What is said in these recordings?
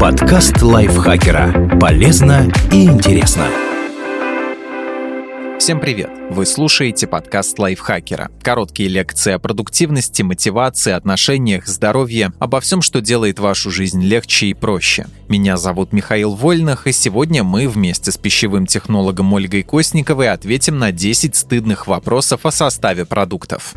Подкаст лайфхакера. Полезно и интересно. Всем привет! Вы слушаете подкаст лайфхакера. Короткие лекции о продуктивности, мотивации, отношениях, здоровье, обо всем, что делает вашу жизнь легче и проще. Меня зовут Михаил Вольных, и сегодня мы вместе с пищевым технологом Ольгой Костниковой ответим на 10 стыдных вопросов о составе продуктов.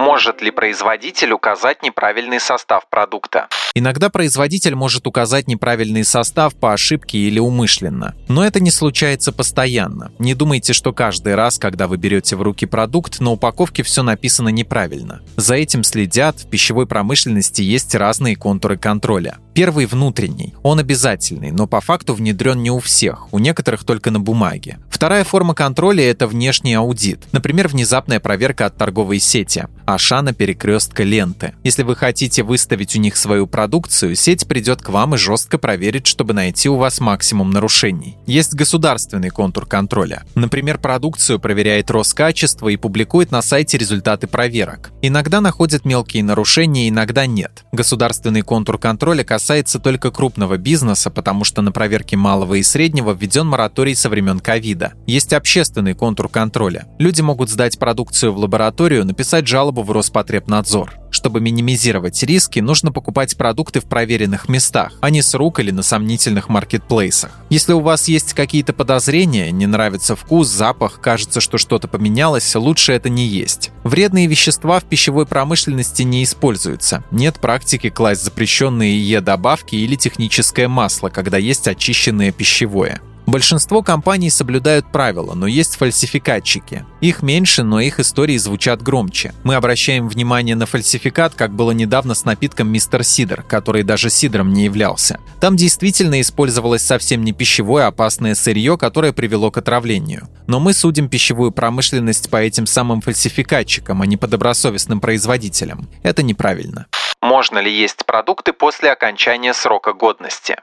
Может ли производитель указать неправильный состав продукта? Иногда производитель может указать неправильный состав по ошибке или умышленно. Но это не случается постоянно. Не думайте, что каждый раз, когда вы берете в руки продукт, на упаковке все написано неправильно. За этим следят, в пищевой промышленности есть разные контуры контроля. Первый внутренний. Он обязательный, но по факту внедрен не у всех, у некоторых только на бумаге. Вторая форма контроля – это внешний аудит. Например, внезапная проверка от торговой сети. Ашана перекрестка ленты. Если вы хотите выставить у них свою продукцию, сеть придет к вам и жестко проверит, чтобы найти у вас максимум нарушений. Есть государственный контур контроля. Например, продукцию проверяет Роскачество и публикует на сайте результаты проверок. Иногда находят мелкие нарушения, иногда нет. Государственный контур контроля касается только крупного бизнеса, потому что на проверке малого и среднего введен мораторий со времен ковида. Есть общественный контур контроля. Люди могут сдать продукцию в лабораторию, написать жалобу в Роспотребнадзор. Чтобы минимизировать риски, нужно покупать продукты в проверенных местах, а не с рук или на сомнительных маркетплейсах. Если у вас есть какие-то подозрения, не нравится вкус, запах, кажется, что что-то поменялось, лучше это не есть. Вредные вещества в пищевой промышленности не используются. Нет практики класть запрещенные Е-добавки или техническое масло, когда есть очищенное пищевое. Большинство компаний соблюдают правила, но есть фальсификатчики. Их меньше, но их истории звучат громче. Мы обращаем внимание на фальсификат, как было недавно с напитком Мистер Сидр, который даже сидром не являлся. Там действительно использовалось совсем не пищевое опасное сырье, которое привело к отравлению. Но мы судим пищевую промышленность по этим самым фальсификатчикам, а не по добросовестным производителям. Это неправильно. Можно ли есть продукты после окончания срока годности?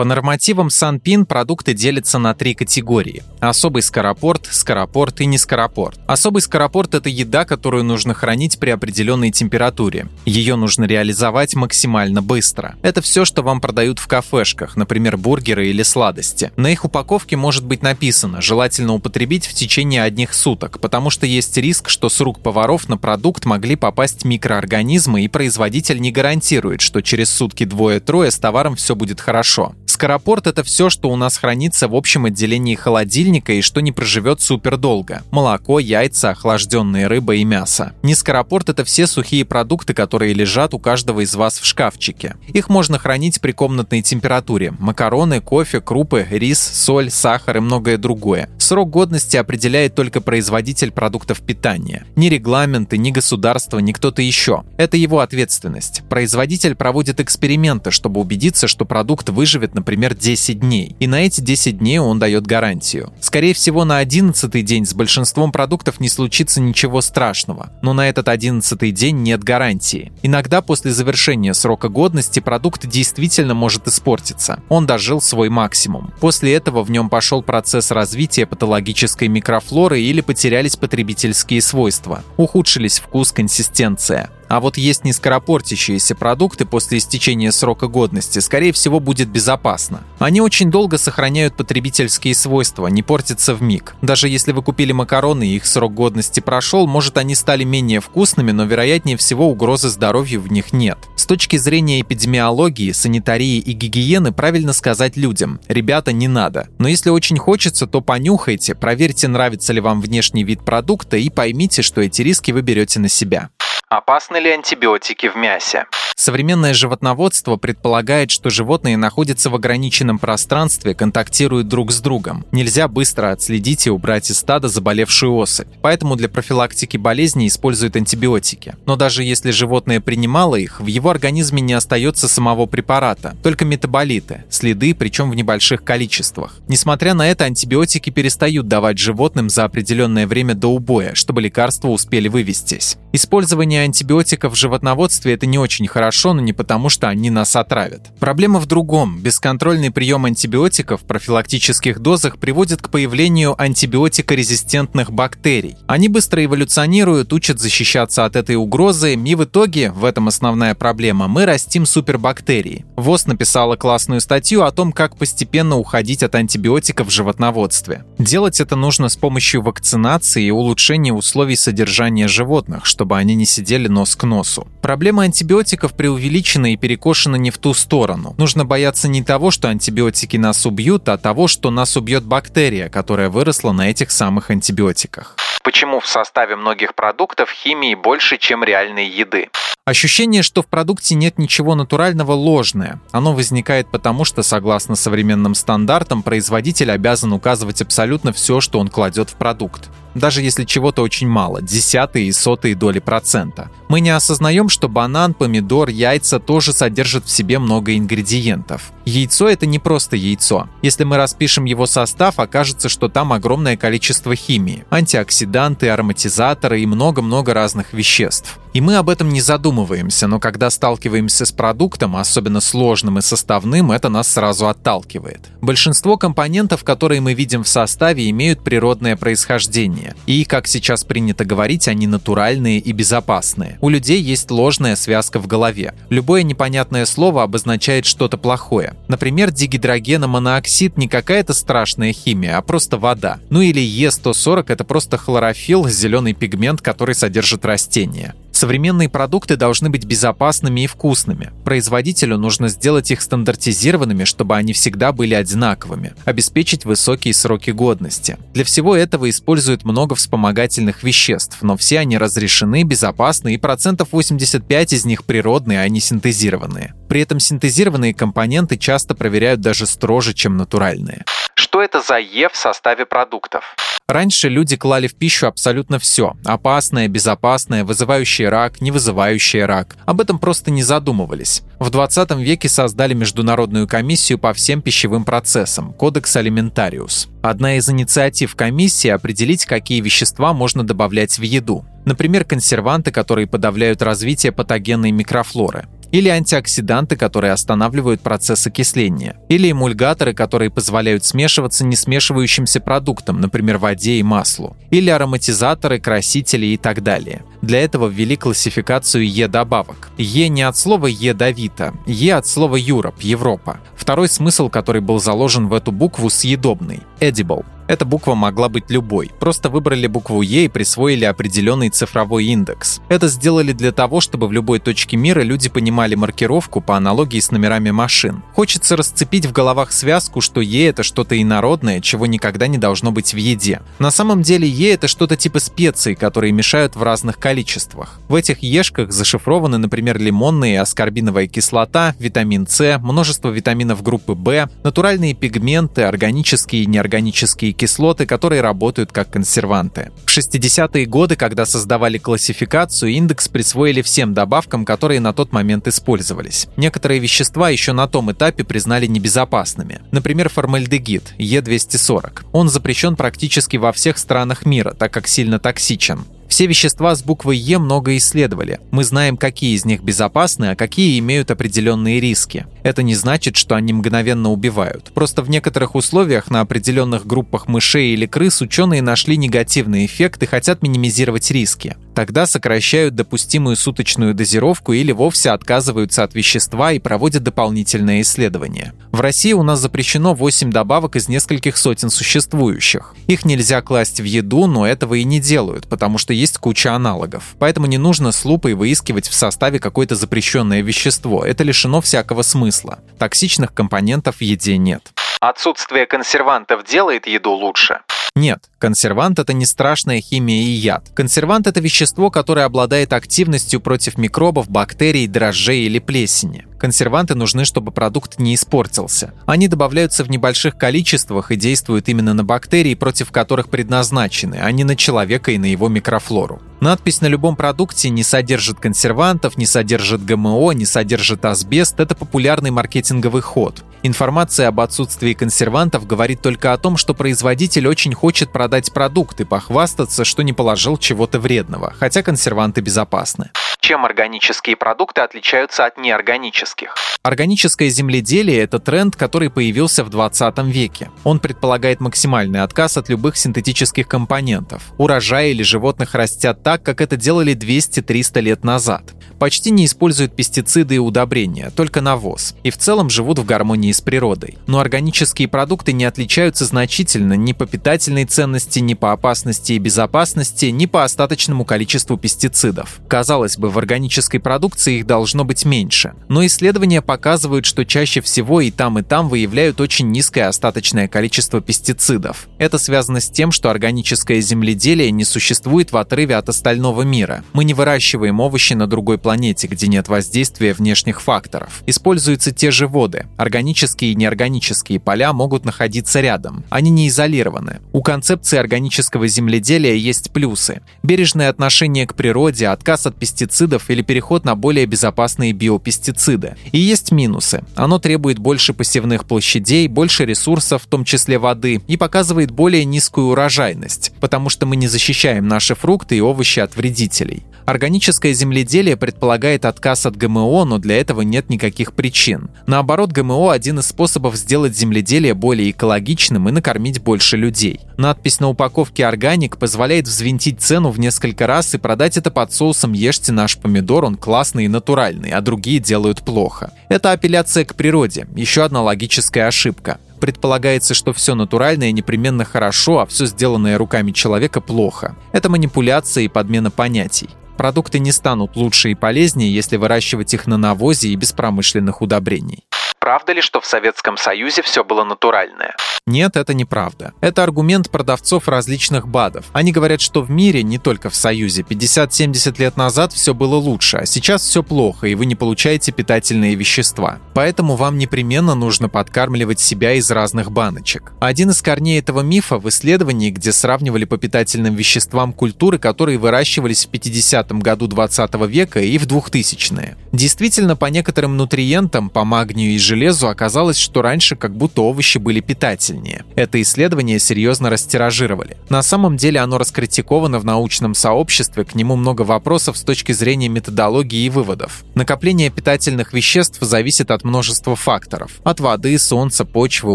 По нормативам Санпин продукты делятся на три категории. Особый скоропорт, скоропорт и нескоропорт. Особый скоропорт – это еда, которую нужно хранить при определенной температуре. Ее нужно реализовать максимально быстро. Это все, что вам продают в кафешках, например, бургеры или сладости. На их упаковке может быть написано «желательно употребить в течение одних суток», потому что есть риск, что с рук поваров на продукт могли попасть микроорганизмы, и производитель не гарантирует, что через сутки двое-трое с товаром все будет хорошо. Скоропорт – это все, что у нас хранится в общем отделении холодильника и что не проживет супер долго. Молоко, яйца, охлажденные рыба и мясо. Не скоропорт – это все сухие продукты, которые лежат у каждого из вас в шкафчике. Их можно хранить при комнатной температуре. Макароны, кофе, крупы, рис, соль, сахар и многое другое. Срок годности определяет только производитель продуктов питания. Ни регламенты, ни государство, ни кто-то еще. Это его ответственность. Производитель проводит эксперименты, чтобы убедиться, что продукт выживет, например, 10 дней. И на эти 10 дней он дает гарантию. Скорее всего, на 11 день с большинством продуктов не случится ничего страшного. Но на этот 11 день нет гарантии. Иногда после завершения срока годности продукт действительно может испортиться. Он дожил свой максимум. После этого в нем пошел процесс развития патологической микрофлоры или потерялись потребительские свойства. Ухудшились вкус, консистенция. А вот есть нескоропортящиеся продукты после истечения срока годности, скорее всего, будет безопасно. Они очень долго сохраняют потребительские свойства, не портятся в миг. Даже если вы купили макароны и их срок годности прошел, может они стали менее вкусными, но вероятнее всего угрозы здоровью в них нет. С точки зрения эпидемиологии, санитарии и гигиены правильно сказать людям «ребята, не надо». Но если очень хочется, то понюхайте, проверьте, нравится ли вам внешний вид продукта и поймите, что эти риски вы берете на себя. Опасны ли антибиотики в мясе? Современное животноводство предполагает, что животные находятся в ограниченном пространстве, контактируют друг с другом. Нельзя быстро отследить и убрать из стада заболевшую особь. Поэтому для профилактики болезней используют антибиотики. Но даже если животное принимало их, в его организме не остается самого препарата, только метаболиты, следы, причем в небольших количествах. Несмотря на это, антибиотики перестают давать животным за определенное время до убоя, чтобы лекарства успели вывестись. Использование Использование антибиотиков в животноводстве – это не очень хорошо, но не потому, что они нас отравят. Проблема в другом. Бесконтрольный прием антибиотиков в профилактических дозах приводит к появлению антибиотикорезистентных бактерий. Они быстро эволюционируют, учат защищаться от этой угрозы, и в итоге, в этом основная проблема, мы растим супербактерии. ВОЗ написала классную статью о том, как постепенно уходить от антибиотиков в животноводстве. Делать это нужно с помощью вакцинации и улучшения условий содержания животных, чтобы они не сидели нос к носу. Проблема антибиотиков преувеличена и перекошена не в ту сторону. Нужно бояться не того, что антибиотики нас убьют, а того, что нас убьет бактерия, которая выросла на этих самых антибиотиках. Почему в составе многих продуктов химии больше, чем реальной еды? Ощущение, что в продукте нет ничего натурального, ложное. Оно возникает потому, что, согласно современным стандартам, производитель обязан указывать абсолютно все, что он кладет в продукт даже если чего-то очень мало, десятые и сотые доли процента. Мы не осознаем, что банан, помидор, яйца тоже содержат в себе много ингредиентов. Яйцо – это не просто яйцо. Если мы распишем его состав, окажется, что там огромное количество химии, антиоксиданты, ароматизаторы и много-много разных веществ. И мы об этом не задумываемся, но когда сталкиваемся с продуктом, особенно сложным и составным, это нас сразу отталкивает. Большинство компонентов, которые мы видим в составе, имеют природное происхождение. И, как сейчас принято говорить, они натуральные и безопасные. У людей есть ложная связка в голове. Любое непонятное слово обозначает что-то плохое. Например, дигидрогеномонооксид не какая-то страшная химия, а просто вода. Ну или Е140 это просто хлорофилл, зеленый пигмент, который содержит растения. Современные продукты должны быть безопасными и вкусными. Производителю нужно сделать их стандартизированными, чтобы они всегда были одинаковыми, обеспечить высокие сроки годности. Для всего этого используют много вспомогательных веществ, но все они разрешены, безопасны и процентов 85 из них природные, а не синтезированные. При этом синтезированные компоненты часто проверяют даже строже, чем натуральные. Что это за Е в составе продуктов? Раньше люди клали в пищу абсолютно все. Опасное, безопасное, вызывающее рак, не вызывающее рак. Об этом просто не задумывались. В 20 веке создали международную комиссию по всем пищевым процессам – Кодекс Алиментариус. Одна из инициатив комиссии – определить, какие вещества можно добавлять в еду. Например, консерванты, которые подавляют развитие патогенной микрофлоры или антиоксиданты, которые останавливают процесс окисления, или эмульгаторы, которые позволяют смешиваться не смешивающимся продуктам, например, воде и маслу, или ароматизаторы, красители и так далее. Для этого ввели классификацию Е-добавок. Е не от слова «ядовито», Е от слова «Europe» – Европа. Второй смысл, который был заложен в эту букву – съедобный – edible. Эта буква могла быть любой. Просто выбрали букву Е и присвоили определенный цифровой индекс. Это сделали для того, чтобы в любой точке мира люди понимали маркировку по аналогии с номерами машин. Хочется расцепить в головах связку, что Е это что-то инородное, чего никогда не должно быть в еде. На самом деле Е это что-то типа специй, которые мешают в разных количествах. В этих ешках зашифрованы, например, лимонная и аскорбиновая кислота, витамин С, множество витаминов группы В, натуральные пигменты, органические и неорганические кислоты, которые работают как консерванты. В 60-е годы, когда создавали классификацию, индекс присвоили всем добавкам, которые на тот момент использовались. Некоторые вещества еще на том этапе признали небезопасными. Например, формальдегид Е240. Он запрещен практически во всех странах мира, так как сильно токсичен. Все вещества с буквой Е много исследовали. Мы знаем, какие из них безопасны, а какие имеют определенные риски. Это не значит, что они мгновенно убивают. Просто в некоторых условиях на определенных группах мышей или крыс ученые нашли негативный эффект и хотят минимизировать риски. Тогда сокращают допустимую суточную дозировку или вовсе отказываются от вещества и проводят дополнительные исследования. В России у нас запрещено 8 добавок из нескольких сотен существующих. Их нельзя класть в еду, но этого и не делают, потому что есть куча аналогов. Поэтому не нужно с лупой выискивать в составе какое-то запрещенное вещество. Это лишено всякого смысла. Токсичных компонентов в еде нет. Отсутствие консервантов делает еду лучше? Нет, консервант – это не страшная химия и яд. Консервант – это вещество, которое обладает активностью против микробов, бактерий, дрожжей или плесени. Консерванты нужны, чтобы продукт не испортился. Они добавляются в небольших количествах и действуют именно на бактерии, против которых предназначены, а не на человека и на его микрофлору. Надпись на любом продукте не содержит консервантов, не содержит ГМО, не содержит асбест – это популярный маркетинговый ход. Информация об отсутствии консервантов говорит только о том, что производитель очень хочет продать продукт и похвастаться, что не положил чего-то вредного, хотя консерванты безопасны. Чем органические продукты отличаются от неорганических? Органическое земледелие – это тренд, который появился в 20 веке. Он предполагает максимальный отказ от любых синтетических компонентов. Урожаи или животных растят так, как это делали 200-300 лет назад. Почти не используют пестициды и удобрения, только навоз. И в целом живут в гармонии с природой. Но органические продукты не отличаются значительно ни по питательной ценности, ни по опасности и безопасности, ни по остаточному количеству пестицидов. Казалось бы, в органической продукции их должно быть меньше. Но исследования показывают, что чаще всего и там, и там выявляют очень низкое остаточное количество пестицидов. Это связано с тем, что органическое земледелие не существует в отрыве от остального мира. Мы не выращиваем овощи на другой планете планете, где нет воздействия внешних факторов. Используются те же воды. Органические и неорганические поля могут находиться рядом. Они не изолированы. У концепции органического земледелия есть плюсы. Бережное отношение к природе, отказ от пестицидов или переход на более безопасные биопестициды. И есть минусы. Оно требует больше посевных площадей, больше ресурсов, в том числе воды, и показывает более низкую урожайность, потому что мы не защищаем наши фрукты и овощи от вредителей. Органическое земледелие предполагает отказ от ГМО, но для этого нет никаких причин. Наоборот, ГМО – один из способов сделать земледелие более экологичным и накормить больше людей. Надпись на упаковке «Органик» позволяет взвинтить цену в несколько раз и продать это под соусом «Ешьте наш помидор, он классный и натуральный», а другие делают плохо. Это апелляция к природе, еще одна логическая ошибка предполагается, что все натуральное непременно хорошо, а все сделанное руками человека плохо. Это манипуляция и подмена понятий. Продукты не станут лучше и полезнее, если выращивать их на навозе и без промышленных удобрений. Правда ли, что в Советском Союзе все было натуральное? Нет, это неправда. Это аргумент продавцов различных БАДов. Они говорят, что в мире, не только в Союзе, 50-70 лет назад все было лучше, а сейчас все плохо, и вы не получаете питательные вещества. Поэтому вам непременно нужно подкармливать себя из разных баночек. Один из корней этого мифа в исследовании, где сравнивали по питательным веществам культуры, которые выращивались в 50-м году 20 века и в 2000-е. Действительно, по некоторым нутриентам, по магнию и железу оказалось, что раньше как будто овощи были питательнее. Это исследование серьезно растиражировали. На самом деле оно раскритиковано в научном сообществе, к нему много вопросов с точки зрения методологии и выводов. Накопление питательных веществ зависит от множества факторов. От воды, солнца, почвы,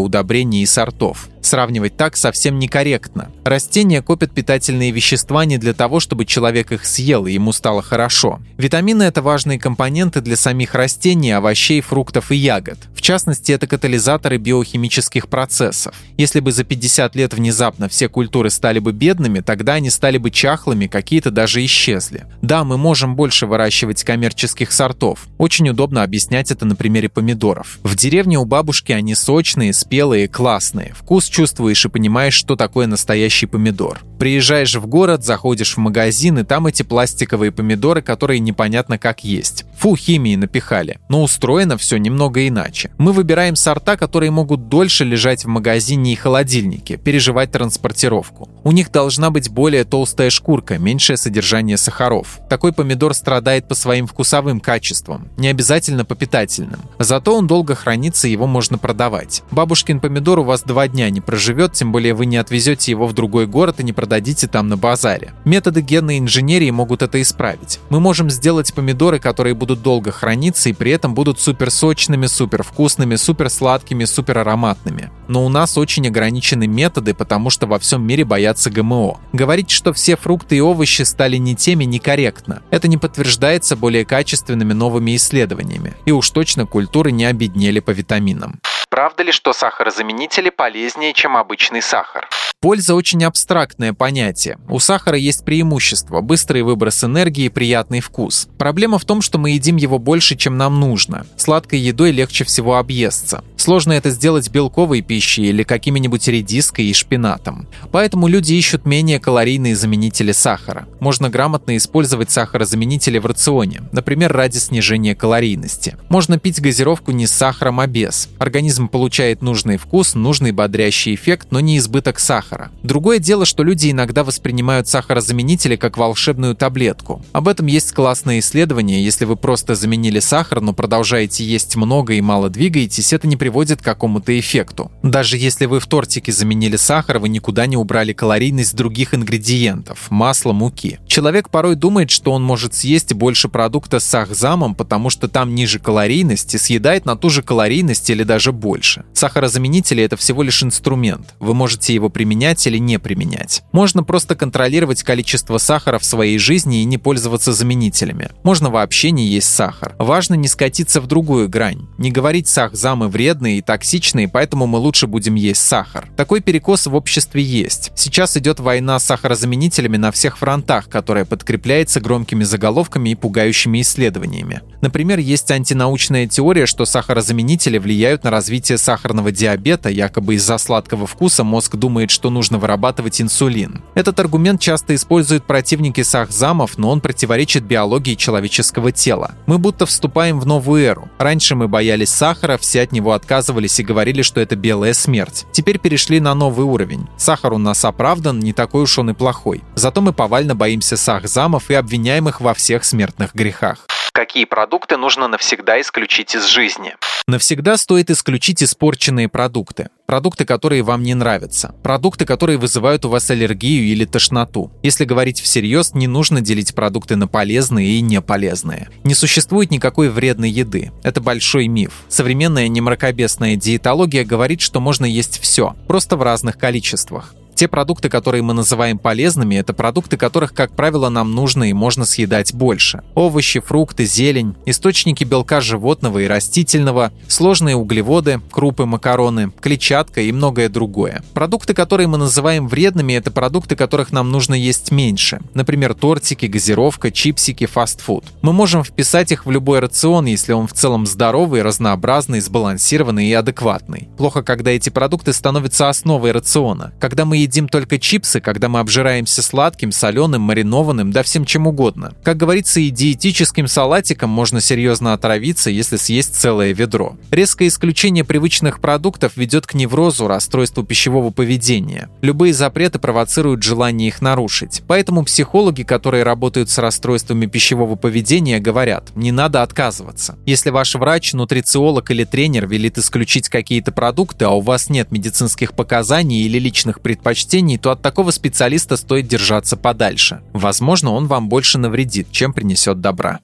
удобрений и сортов. Сравнивать так совсем некорректно. Растения копят питательные вещества не для того, чтобы человек их съел и ему стало хорошо. Витамины – это важные компоненты для самих растений, овощей, фруктов и ягод. В частности, это катализаторы биохимических процессов. Если бы за 50 лет внезапно все культуры стали бы бедными, тогда они стали бы чахлыми, какие-то даже исчезли. Да, мы можем больше выращивать коммерческих сортов. Очень удобно объяснять это на примере помидоров. В деревне у бабушки они сочные, спелые, классные. Вкус чувствуешь и понимаешь, что такое настоящий помидор. Приезжаешь в город, заходишь в магазин, и там эти пластиковые помидоры, которые непонятно как есть. Фу, химии напихали. Но устроено все немного иначе. Мы выбираем сорта, которые могут дольше лежать в магазине и холодильнике, переживать транспортировку. У них должна быть более толстая шкурка, меньшее содержание сахаров. Такой помидор страдает по своим вкусовым качествам, не обязательно по питательным. Зато он долго хранится, его можно продавать. Бабушкин помидор у вас два дня не проживет, тем более вы не отвезете его в другой город и не продадите там на базаре. Методы генной инженерии могут это исправить. Мы можем сделать помидоры, которые будут долго храниться и при этом будут супер сочными, супер вкусными, супер сладкими, супер ароматными. Но у нас очень ограничены методы, потому что во всем мире боятся ГМО. Говорить, что все фрукты и овощи стали не теми, некорректно. Это не подтверждается более качественными новыми исследованиями. И уж точно культуры не обеднели по витаминам. Правда ли, что сахарозаменители полезнее, чем обычный сахар? Польза очень абстрактное понятие. У сахара есть преимущество – быстрый выброс энергии и приятный вкус. Проблема в том, что мы едим его больше, чем нам нужно. Сладкой едой легче всего объесться. Сложно это сделать белковой пищей или какими-нибудь редиской и шпинатом. Поэтому люди ищут менее калорийные заменители сахара. Можно грамотно использовать сахарозаменители в рационе, например, ради снижения калорийности. Можно пить газировку не с сахаром, а без. Организм получает нужный вкус, нужный бодрящий эффект, но не избыток сахара. Другое дело, что люди иногда воспринимают сахарозаменители как волшебную таблетку. Об этом есть классное исследование. Если вы просто заменили сахар, но продолжаете есть много и мало двигаетесь, это не приводит приводит к какому-то эффекту. Даже если вы в тортике заменили сахар, вы никуда не убрали калорийность других ингредиентов – масла, муки. Человек порой думает, что он может съесть больше продукта с сахзамом, потому что там ниже калорийность и съедает на ту же калорийность или даже больше. Сахарозаменители – это всего лишь инструмент. Вы можете его применять или не применять. Можно просто контролировать количество сахара в своей жизни и не пользоваться заменителями. Можно вообще не есть сахар. Важно не скатиться в другую грань. Не говорить сахзамы вредные и токсичные, поэтому мы лучше будем есть сахар. Такой перекос в обществе есть. Сейчас идет война с сахарозаменителями на всех фронтах, которая подкрепляется громкими заголовками и пугающими исследованиями. Например, есть антинаучная теория, что сахарозаменители влияют на развитие сахарного диабета, якобы из-за сладкого вкуса мозг думает, что нужно вырабатывать инсулин. Этот аргумент часто используют противники сахзамов, но он противоречит биологии человеческого тела. Мы будто вступаем в новую эру. Раньше мы боялись сахара, все от него отказывались и говорили, что это белая смерть. Теперь перешли на новый уровень. Сахар у нас оправдан, не такой уж он и плохой. Зато мы повально боимся сахзамов и обвиняем их во всех смертных грехах. Какие продукты нужно навсегда исключить из жизни? Навсегда стоит исключить испорченные продукты. Продукты, которые вам не нравятся. Продукты, которые вызывают у вас аллергию или тошноту. Если говорить всерьез, не нужно делить продукты на полезные и неполезные. Не существует никакой вредной еды. Это большой миф. Современная немракобесная диетология говорит, что можно есть все, просто в разных количествах. Те продукты, которые мы называем полезными, это продукты, которых, как правило, нам нужно и можно съедать больше. Овощи, фрукты, зелень, источники белка животного и растительного, сложные углеводы, крупы, макароны, клетчатка и многое другое. Продукты, которые мы называем вредными, это продукты, которых нам нужно есть меньше. Например, тортики, газировка, чипсики, фастфуд. Мы можем вписать их в любой рацион, если он в целом здоровый, разнообразный, сбалансированный и адекватный. Плохо, когда эти продукты становятся основой рациона. Когда мы едим только чипсы, когда мы обжираемся сладким, соленым, маринованным, да всем чем угодно. Как говорится, и диетическим салатиком можно серьезно отравиться, если съесть целое ведро. Резкое исключение привычных продуктов ведет к неврозу, расстройству пищевого поведения. Любые запреты провоцируют желание их нарушить. Поэтому психологи, которые работают с расстройствами пищевого поведения, говорят, не надо отказываться. Если ваш врач, нутрициолог или тренер велит исключить какие-то продукты, а у вас нет медицинских показаний или личных предпочтений, предпочтений, то от такого специалиста стоит держаться подальше. Возможно, он вам больше навредит, чем принесет добра.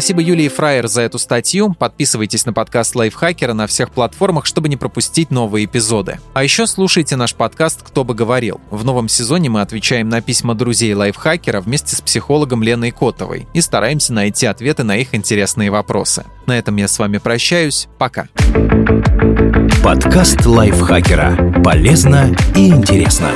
Спасибо Юлии Фраер за эту статью. Подписывайтесь на подкаст Лайфхакера на всех платформах, чтобы не пропустить новые эпизоды. А еще слушайте наш подкаст «Кто бы говорил». В новом сезоне мы отвечаем на письма друзей Лайфхакера вместе с психологом Леной Котовой и стараемся найти ответы на их интересные вопросы. На этом я с вами прощаюсь. Пока. Подкаст Лайфхакера. Полезно и интересно.